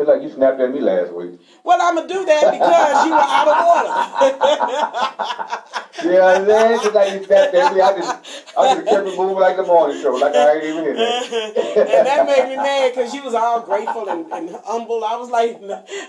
It's like you snapped at me last week. Well, I'm gonna do that because you were out of order. <laughs> Yeah, man, it's like you snapped at me. I just, I just kept it moving like the morning show, like I ain't even that. <laughs> and that made me mad because you was all grateful and, and humble. I was like,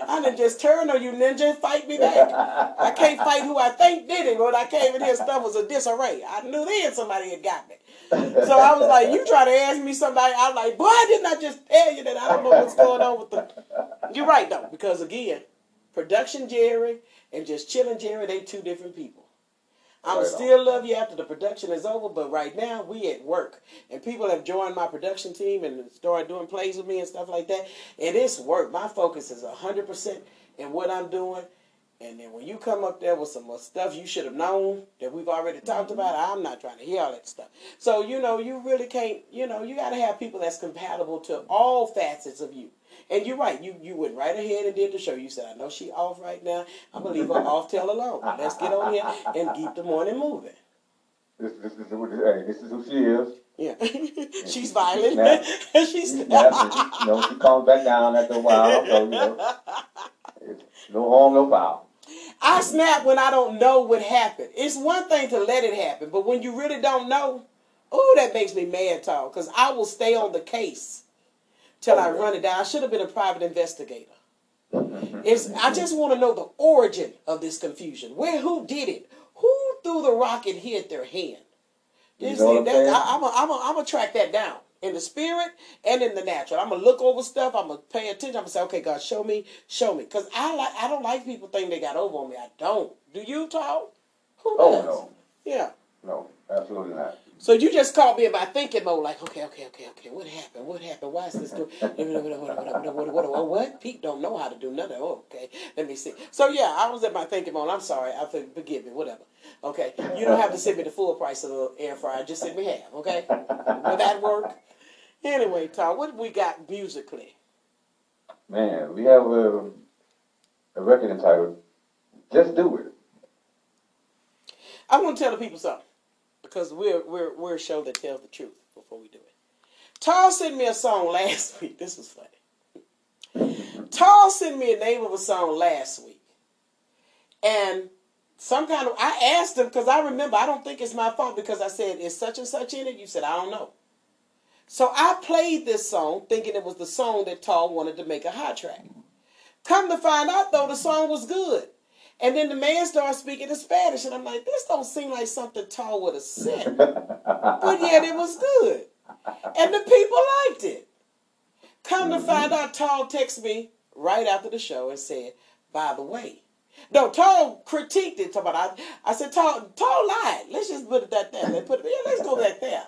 I didn't just turn on you, ninja, fight me back. I can't fight who I think did it. When I came in here, stuff was a disarray. I knew then somebody had got me. <laughs> So I was like, you try to ask me somebody, I'm like, boy, didn't I just tell you that I don't know what's going on with the. <laughs> You're right though, because again, production Jerri and just chilling Jerri, they two different people. I'm Right on. still love you after the production is over, but right now we at work, and people have joined my production team and started doing plays with me and stuff like that. And it's work. My focus is hundred percent in what I'm doing. And then when you come up there with some more stuff you should have known that we've already talked mm-hmm. about, I'm not trying to hear all that stuff. So you know, you really can't. You know, you got to have people that's compatible to all facets of you. And you're right. You you went right ahead and did the show. You said, I know she off right now. I'm gonna leave her mm-hmm. off till alone. Let's get on here and keep the morning moving. This, this, is who, hey, this is who she is. Yeah, <laughs> she's violent. <laughs> Snap. she's She snaps she, you know, she comes back down after a while, so, you know, <laughs> it's no harm, no foul. I snap when I don't know what happened. It's one thing to let it happen, but when you really don't know, oh, that makes me mad, tall. Because I will stay on the case till I oh, run it down. I should have been a private investigator. Mm-hmm. It's, I just want to know the origin of this confusion. Where, who did it? Who threw the rock and hit their hand? You know that-? I, I'm gonna I'm a, I'm track that down in the spirit and in the natural. I'm gonna look over stuff. I'm gonna pay attention. I'm gonna say, okay, God, show me, show me, because I like I don't like people think they got over on me. I don't. Do you talk? Who Oh does? no, Yeah. no, absolutely not. So you just caught me in my thinking mode, like, okay, okay, okay, okay, what happened? What happened? Why is this doing? <laughs> what, what? Pete don't know how to do nothing. Oh, okay, let me see. So yeah, I was in my thinking mode. I'm sorry. I think, forgive me, whatever. Okay, you don't have to send me the full price of the air fryer. Just send me half. Okay, will that work? Anyway, Tom, what we got musically? Man, we have a, a record entitled "Just Do It." I want to tell the people something because we're we're we're a show that tells the truth before we do it. Tahl sent me a song last <laughs> week. This was funny. Tahl sent me a name of a song last week, and some kind of I asked him because I remember I don't think it's my fault because I said is such and such in it. You said I don't know. So I played this song thinking it was the song that Tahl wanted to make a hot track. Come to find out though, the song was good. And then the man started speaking in Spanish, and I'm like, this don't seem like something Tahl would have said. <laughs> but yet it was good. And the people liked it. Come to find mm-hmm. out, Tahl texted me right after the show and said, by the way, no, Tahl critiqued it. About, I, I said, Tahl, Tahl lied. Let's just put it that there. Let's put it. Yeah, let's go back there.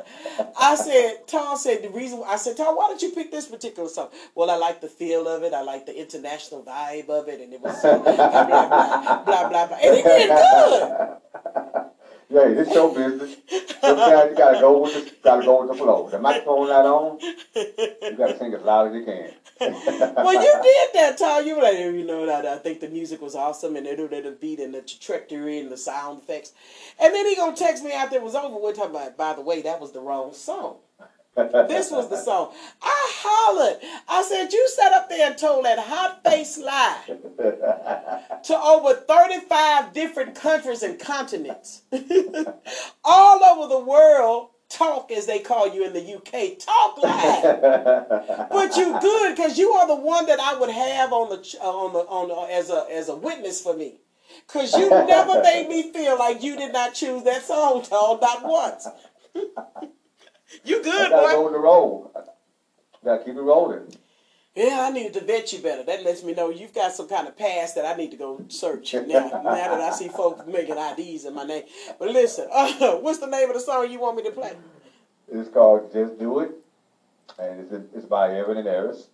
I said, Tahl said the reason. I said, Tahl, why did you pick this particular song? Well, I like the feel of it. I like the international vibe of it, and it was so blah blah blah blah blah, and it did good. <laughs> Yeah, this show business. Sometimes you gotta go with the gotta go with the flow. The microphone not on. You gotta sing as loud as you can. <laughs> well, you did that, Tom. You were like, you know, that I think the music was awesome, and it the beat and the trajectory and the sound effects. And then he gonna text me after it was over. We're talking about, by the way, that was the wrong song. This was the song. I hollered. I said, you sat up there and told that hot face lie to over 35 different countries and continents. <laughs> All over the world, talk as they call you in the UK, talk live. but you good because you are the one that I would have on the uh, on the on the, as a as a witness for me. Cause you never made me feel like you did not choose that song, Tahl, not once. <laughs> you good, gotta boy. go the roll. Gotta keep it rolling. Yeah, I need to vet you better. That lets me know you've got some kind of past that I need to go search now. <laughs> now that I see folks making IDs in my name. But listen, <laughs> uh, what's the name of the song you want me to play? It's called Just Do It, and it's, it's by Evan and Eris,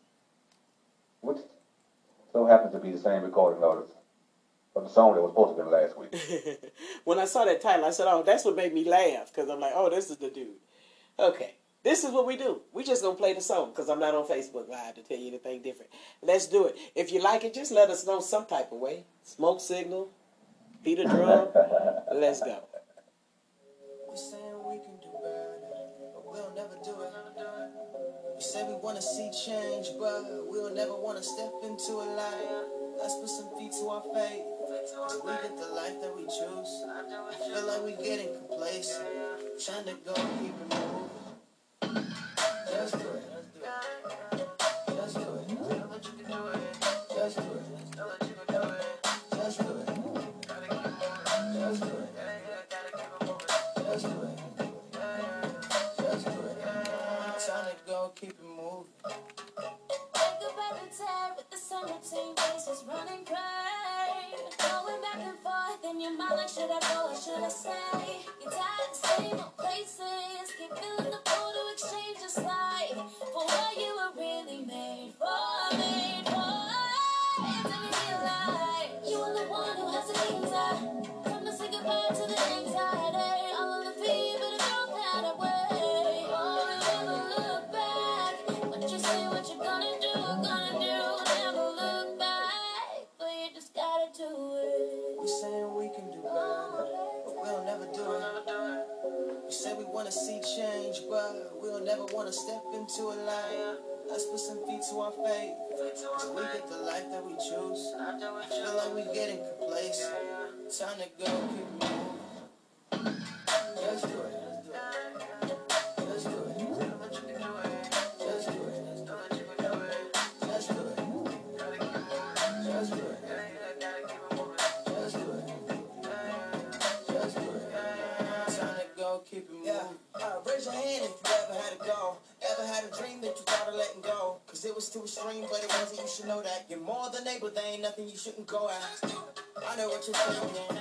which so happens to be the same recording artist of the song that was supposed to be last week. <laughs> when I saw that title, I said, "Oh, that's what made me laugh," because I'm like, "Oh, this is the dude." Okay, this is what we do. We just gonna play the song because I'm not on Facebook Live to tell you anything different. Let's do it. If you like it, just let us know some type of way. Smoke signal, beat a drum. Let's go. We saying we can do better, but we'll never do it. We say we wanna see change, but we'll never wanna step into a light. Let's put some feet to our faith. Till we get the life that we choose. I feel like we getting complacent. Trying to go, keep it moving. outside. Into a light. Let's put some feet to our faith. Till we get the life that we choose. I feel like we getting complacent. Time to go, Cause it was too extreme, but it wasn't. You should know that. You're more than able, there ain't nothing you shouldn't go at. I know what you're thinking.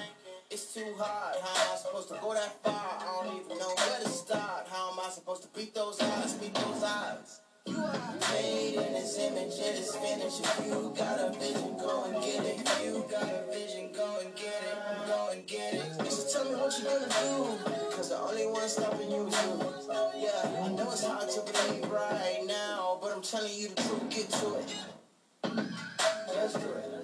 It's too hard. How am I supposed to go that far? I don't even know where to start. How am I supposed to beat those odds? Beat those odds. You are made in His image. It is finished. If you got a vision, go and get it. If you got a vision, go and get it. Go and get it. Just tell me what you're gonna do. Only one stopping you is you. Yeah, I know it's hard to believe right now, but I'm telling you the truth. Get to it. Let's do it.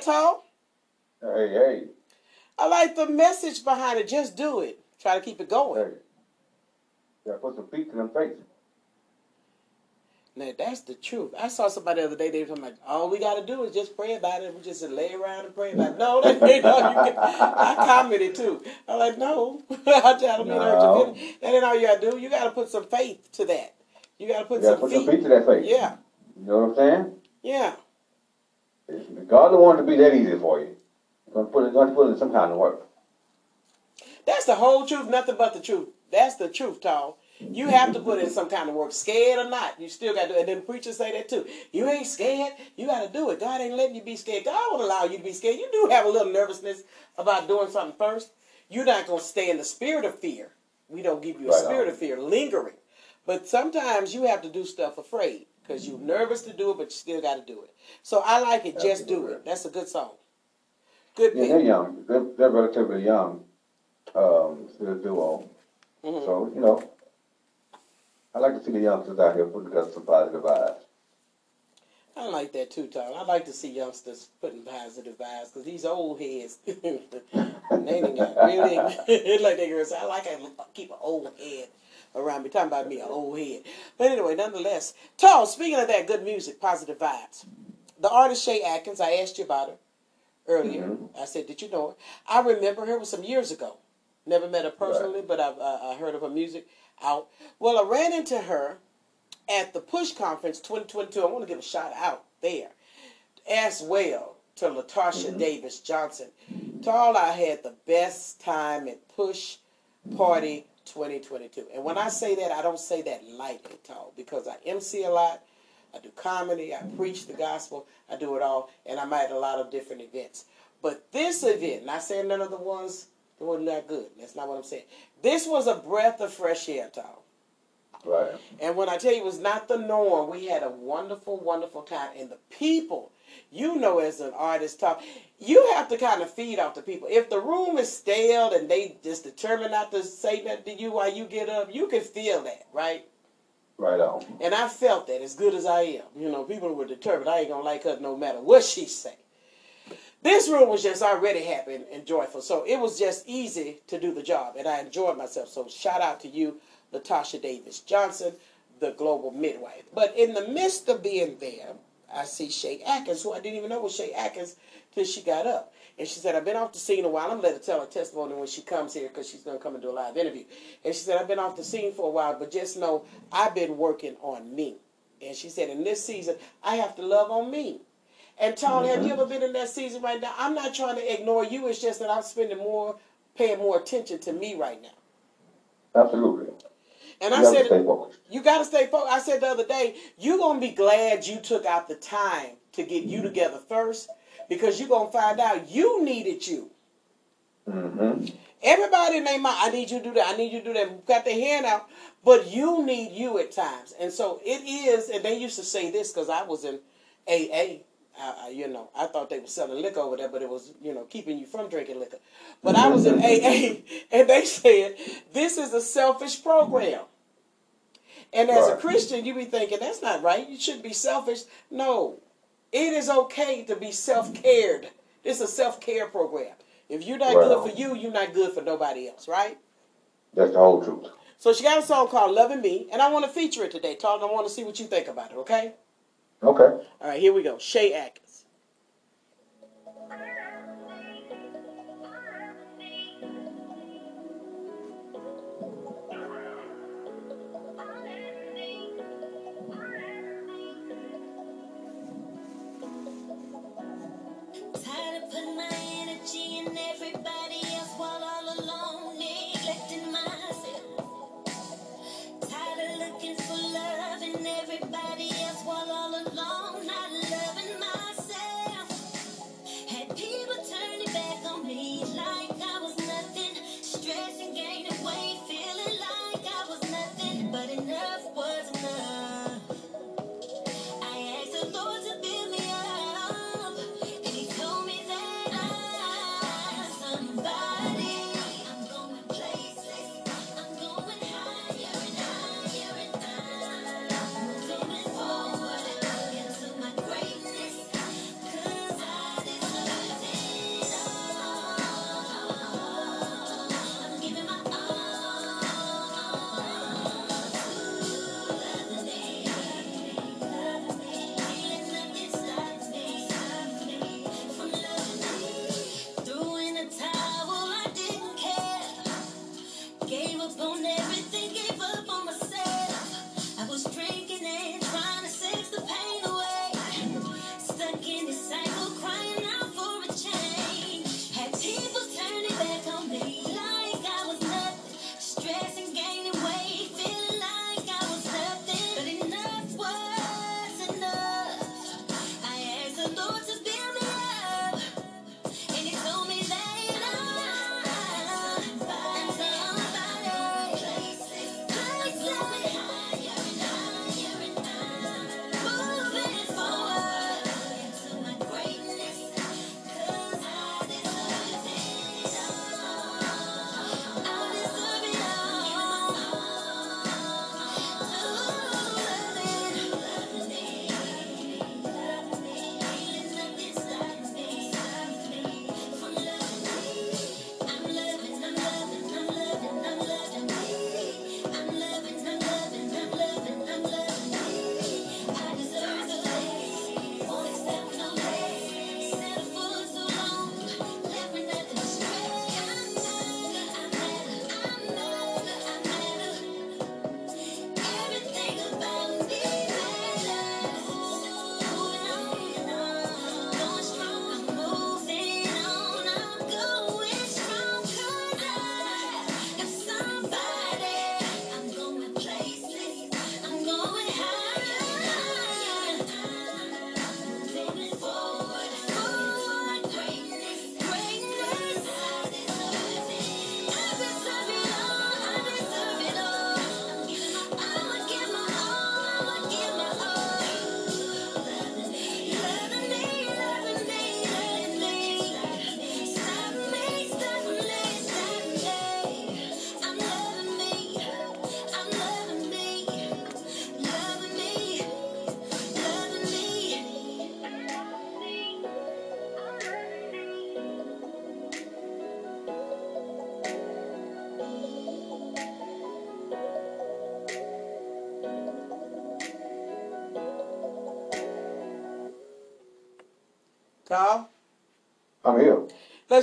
I like Tom. Hey, hey, I like the message behind it. Just do it. Try to keep it going. hey. Gotta put some feet to them faces. Now that's the truth. I saw somebody the other day. They were talking like, all we got to do is just pray about it. We just lay around and pray about it. No, that ain't all you can. I commented too. I'm like, no, <laughs> I mean to your No. That ain't all you got to do. You got to put some faith to that. You got to put some put some feet. feet to that faith. Yeah, You know what I'm saying? yeah. God don't want it to be that easy for you. He's gonna put it, gonna put it in some kind of work. That's the whole truth. Nothing but the truth. That's the truth, Tom. You have to put in some kind of work, scared or not. You still got to. And then preachers say that too. You ain't scared. You got to do it. God ain't letting you be scared. God won't allow you to be scared. You do have a little nervousness about doing something first. You're not gonna stay in the spirit of fear. We don't give you a Right spirit on. of fear lingering. But sometimes you have to do stuff afraid because you're nervous to do it, but you still got to do it. So I like it. Just do it. That's a good song. Good Yeah, pick. they're young. They're, they're relatively young. Um, still duo. Mhm. So you know, I like to see the youngsters out here putting together some positive vibes. I like that too, Tom. I like to see youngsters putting positive vibes because these old heads, <laughs> they ain't got really <laughs> <laughs> like they girls. I like to keep an old head around me. Talking about me, an old head. But anyway, nonetheless, Tom. Speaking of that good music, positive vibes. The artist Shei Atkins, I asked you about her earlier. Mhm. I said, did you know her? I remember her was some years ago. Never met her personally, but I've uh, I heard of her music out. Well, I ran into her at the Push Conference 2022. I want to give a shout out there as well to Latasha Davis Johnson. To all I had the best time at Push Party 2022. And when I mm-hmm. say that, I don't say that lightly, all. because I MC a lot. I do comedy, I preach the gospel, I do it all, and I'm at a lot of different events. But this event, not saying none of the ones that were not that good. That's not what I'm saying. This was a breath of fresh air, Tahl. Right. And when I tell you it was not the norm, we had a wonderful, wonderful time. And the people, you know, as an artist, talk, you have to kind of feed off the people. If the room is stale and they just determined not to say nothing to you while you get up, you can feel that, right? Right on. And I felt that as good as I am. You know, people were determined I ain't gonna like her no matter what she say. This room was just already happy and, and joyful, so it was just easy to do the job, and I enjoyed myself. So shout out to you, Latasha Davis Johnson, the global midwife. But in the midst of being there, I see Shei Atkins, who I didn't even know was Shei Atkins till she got up. And she said, I've been off the scene a while. I'm going to let her tell her testimony when she comes here because she's going to come and do a live interview. And she said, I've been off the scene for a while, but just know I've been working on me. And she said, in this season, I have to love on me. And Tone, have you mm-hmm. ever been in that season right now? I'm not trying to ignore you. It's just that I'm spending more, paying more attention to me right now. Absolutely. And I you to said, you got to stay focused. I said the other day, you're going to be glad you took out the time to get you together first because you're going to find out you needed you. Mm-hmm. Everybody in their mind, I need you to do that, I need you to do that, got their hand out, but you need you at times. And so it is, and they used to say this because I was in AA. I, I- you know, I thought they were selling liquor over there, but it was, you know, keeping you from drinking liquor. But I was in AA, <laughs> and they said, this is a selfish program. And as a Christian, you be thinking, that's not right. You shouldn't be selfish. No, it is okay to be self cared. This is a self care program. If you're not Right good for you, you're not good for nobody else, right? That's the whole truth. So she got a song called Loving Me, and I want to feature it today, Todd. I want to see what you think about it, okay? Okay. All right, here we go. Shei Atkins.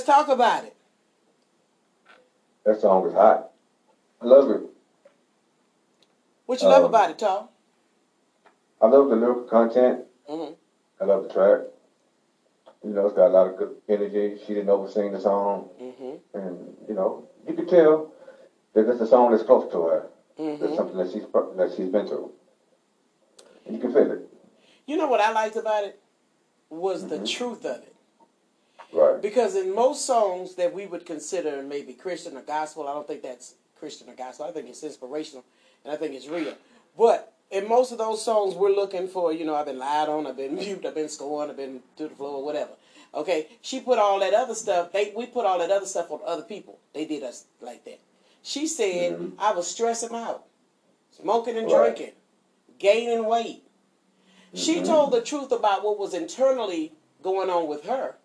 Talk about it. That song is hot. I love it. What you love Um, about it, Tom? I love the lyrical content. hmm I love the track. You know, it's got a lot of good energy. She didn't oversing the song, hmm and you know, you can tell that it's a song that's close to her. It's hmm something that she's that she's been through, and you can feel it. You know what I liked about it was Mm-hmm. the truth of it. Right. Because in most songs that we would consider maybe Christian or gospel, I don't think that's Christian or gospel. I think it's inspirational and I think it's real. But in most of those songs, we're looking for, you know, I've been lied on, I've been <laughs> mute, I've been scorned, I've been to the floor, whatever. Okay, she put all that other stuff. They we put all that other stuff on other people. They did us like that. She said mm-hmm. I was stressing out, smoking and Right. drinking, gaining weight. She mm-hmm. told the truth about what was internally going on with her.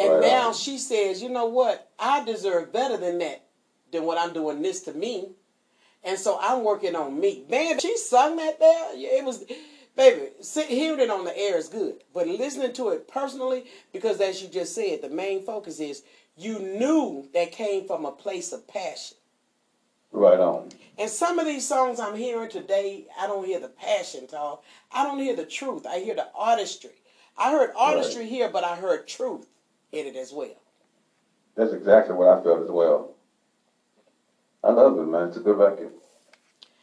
And Right now on. she says, you know what? I deserve better than that, than what I'm doing this to me. And so I'm working on me. Man, she sung that there. It was, baby, sit, hearing it on the air is good. But listening to it personally, because as you just said, the main focus is you knew that came from a place of passion. Right on. And some of these songs I'm hearing today, I don't hear the passion, Tahl. I don't hear the truth. I hear the artistry. I heard artistry here, but I heard truth in it as well. That's exactly what I felt as well. I love it, man. It's a good record.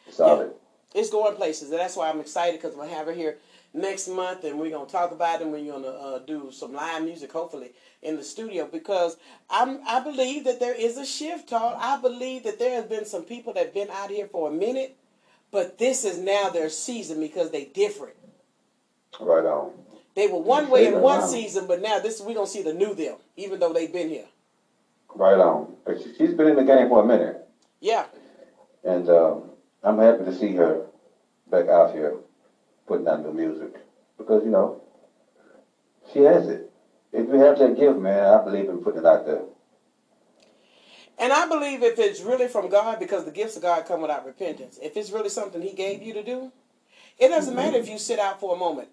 Solid. It's going places, and that's why I'm excited because I'm gonna have her here next month, and we're gonna talk about it. and We're gonna uh, do some live music, hopefully, in the studio because I'm I believe that there is a shift, Tahl. I believe that there has been some people that have been out here for a minute, but this is now their season because they different. Right on. They were one way in one season, but now this we're gonna see the new them, even though they've been here. Right on. She- She's been in the game for a minute, Yeah, and um, I'm happy to see her back out here putting out new music because you know she has it. If you have that gift, man, I believe in putting it out there. and I believe if it's really from God, because the gifts of God come without repentance. If it's really something He gave you to do, it doesn't matter if you sit out for a moment.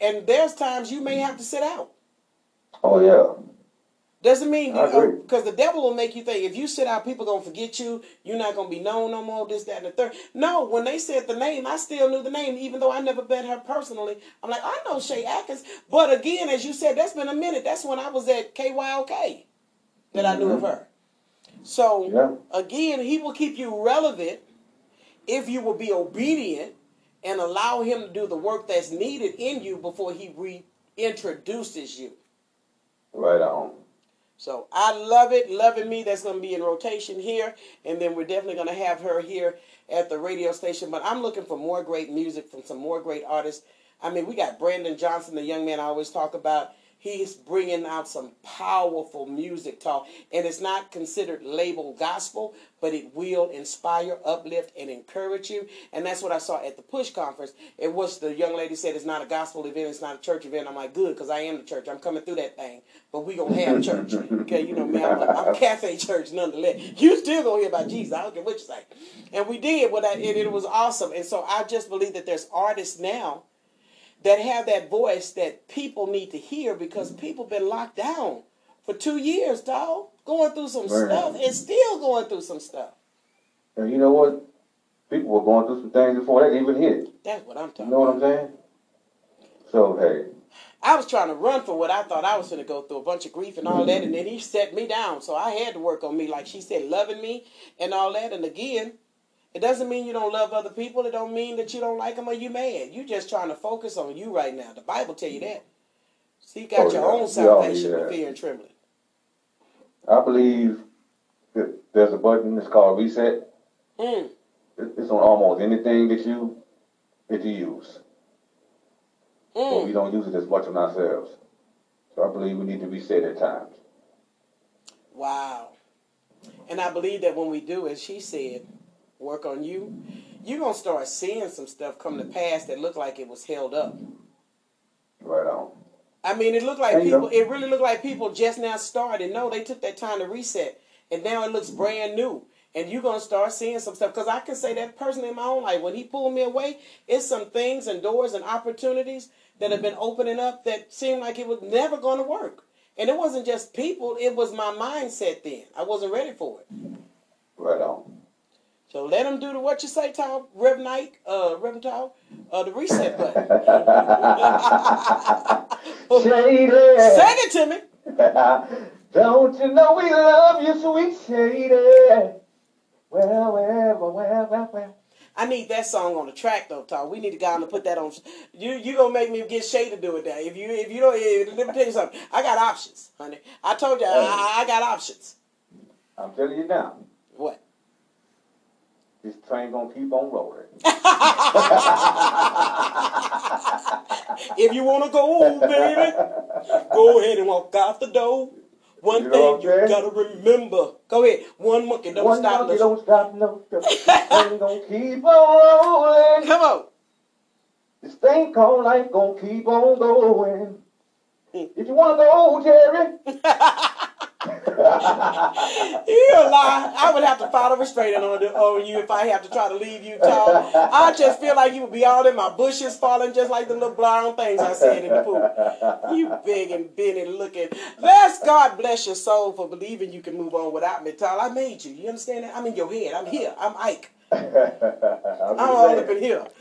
And there's times you may have to sit out. Oh yeah, Doesn't mean because the devil will make you think if you sit out, people gonna forget you. You're not gonna be known no more. This, that, and the third. No, when they said the name, I still knew the name, even though I never met her personally. I'm like, I know Shei Atkins, but again, as you said, that's been a minute. That's when I was at KYOK that I knew of her. So Mm-hmm. Yeah. again, he will keep you relevant if you will be obedient and allow him to do the work that's needed in you before he reintroduces you. right on. So I love it, loving me. That's going to be in rotation here, and then we're definitely going to have her here at the radio station. But I'm looking for more great music from some more great artists. I mean, we got Brandon Johnson, the young man I always talk about. He's bringing out some powerful music talk, and it's not considered labeled gospel, but it will inspire, uplift, and encourage you. And that's what I saw at the Push conference. It was the young lady said it's not a gospel event, it's not a church event. I'm like, good, because I am the church. I'm coming through that thing, but we gonna have church. Okay, you know me, I'm, I'm cafe church nonetheless. You still gonna hear about Jesus. I don't care what you say. And we did, what I, and it was awesome. And so I just believe that there's artists now that have that voice that people need to hear because mm-hmm. people been locked down for two years, dog, going through some Man. stuff and still going through some stuff. And you know what? People were going through some things before that even hit. That's what I'm talking You know what I'm saying? So hey, I was trying to run for what I thought I was going to go through a bunch of grief and all that, and then he set me down. So I had to work on me, like she said, loving me and all that. And again, it doesn't mean you don't love other people. It don't mean that you don't like them or you mad. You just trying to focus on you right now. The Bible tell you that. Seek out Oh, your yeah. own salvation with that. fear and trembling. I believe that there's a button It's called reset. Mm. It's on almost anything that you that you use. But we Mm. don't use it as much on ourselves. So I believe we need to reset at times. Wow. And I believe that when we do, as she said, work on you, you're going to start seeing some stuff come to pass that looked like it was held up. Right on. I mean, it looked like There people, it really looked like people just now started. No, they took that time to reset. And now it looks brand new. And you're going to start seeing some stuff. Because I can say that personally in my own life, when he pulled me away, it's some things and doors and opportunities that have been opening up that seemed like it was never going to work. And it wasn't just people; it was my mindset. Then I wasn't ready for it. Right on. So let them do the what you say, Tahl, Rev Knight, uh, Rev Tahl, uh, the reset button. <laughs> Shady. Sing it to me. <laughs> Don't you know we love you, sweet Shady? Well, well, well, well, well. I need that song on the track though, Tahl. We need a guy to put that on. You you gonna make me get Shei to do it now? If you if you don't, eh, let me tell you something. I got options, honey. I told you I, I got options. I'm telling you now? This train gonna keep on rolling. <laughs> If you wanna go, baby, go ahead and walk out the door. One You know thing you saying? gotta remember. Go ahead. One monkey don't One stop. monkey no- don't stop, no. <laughs> This train gonna keep on rolling. Come on. This thing called life gonna keep on going. Hmm. If you wanna go, Jerri. <laughs> You a lie. I would have to file a restraining order on you if I have to try to leave you, Tom. I just feel like you would be all in my bushes falling just like the little brown things I said in the pool. You big and Benny looking. Bless God bless your soul for believing you can move on without me, Tahl. I made you. You understand that? I'm in your head. I'm here. I'm Ike. <laughs> I'm I'm all up in here.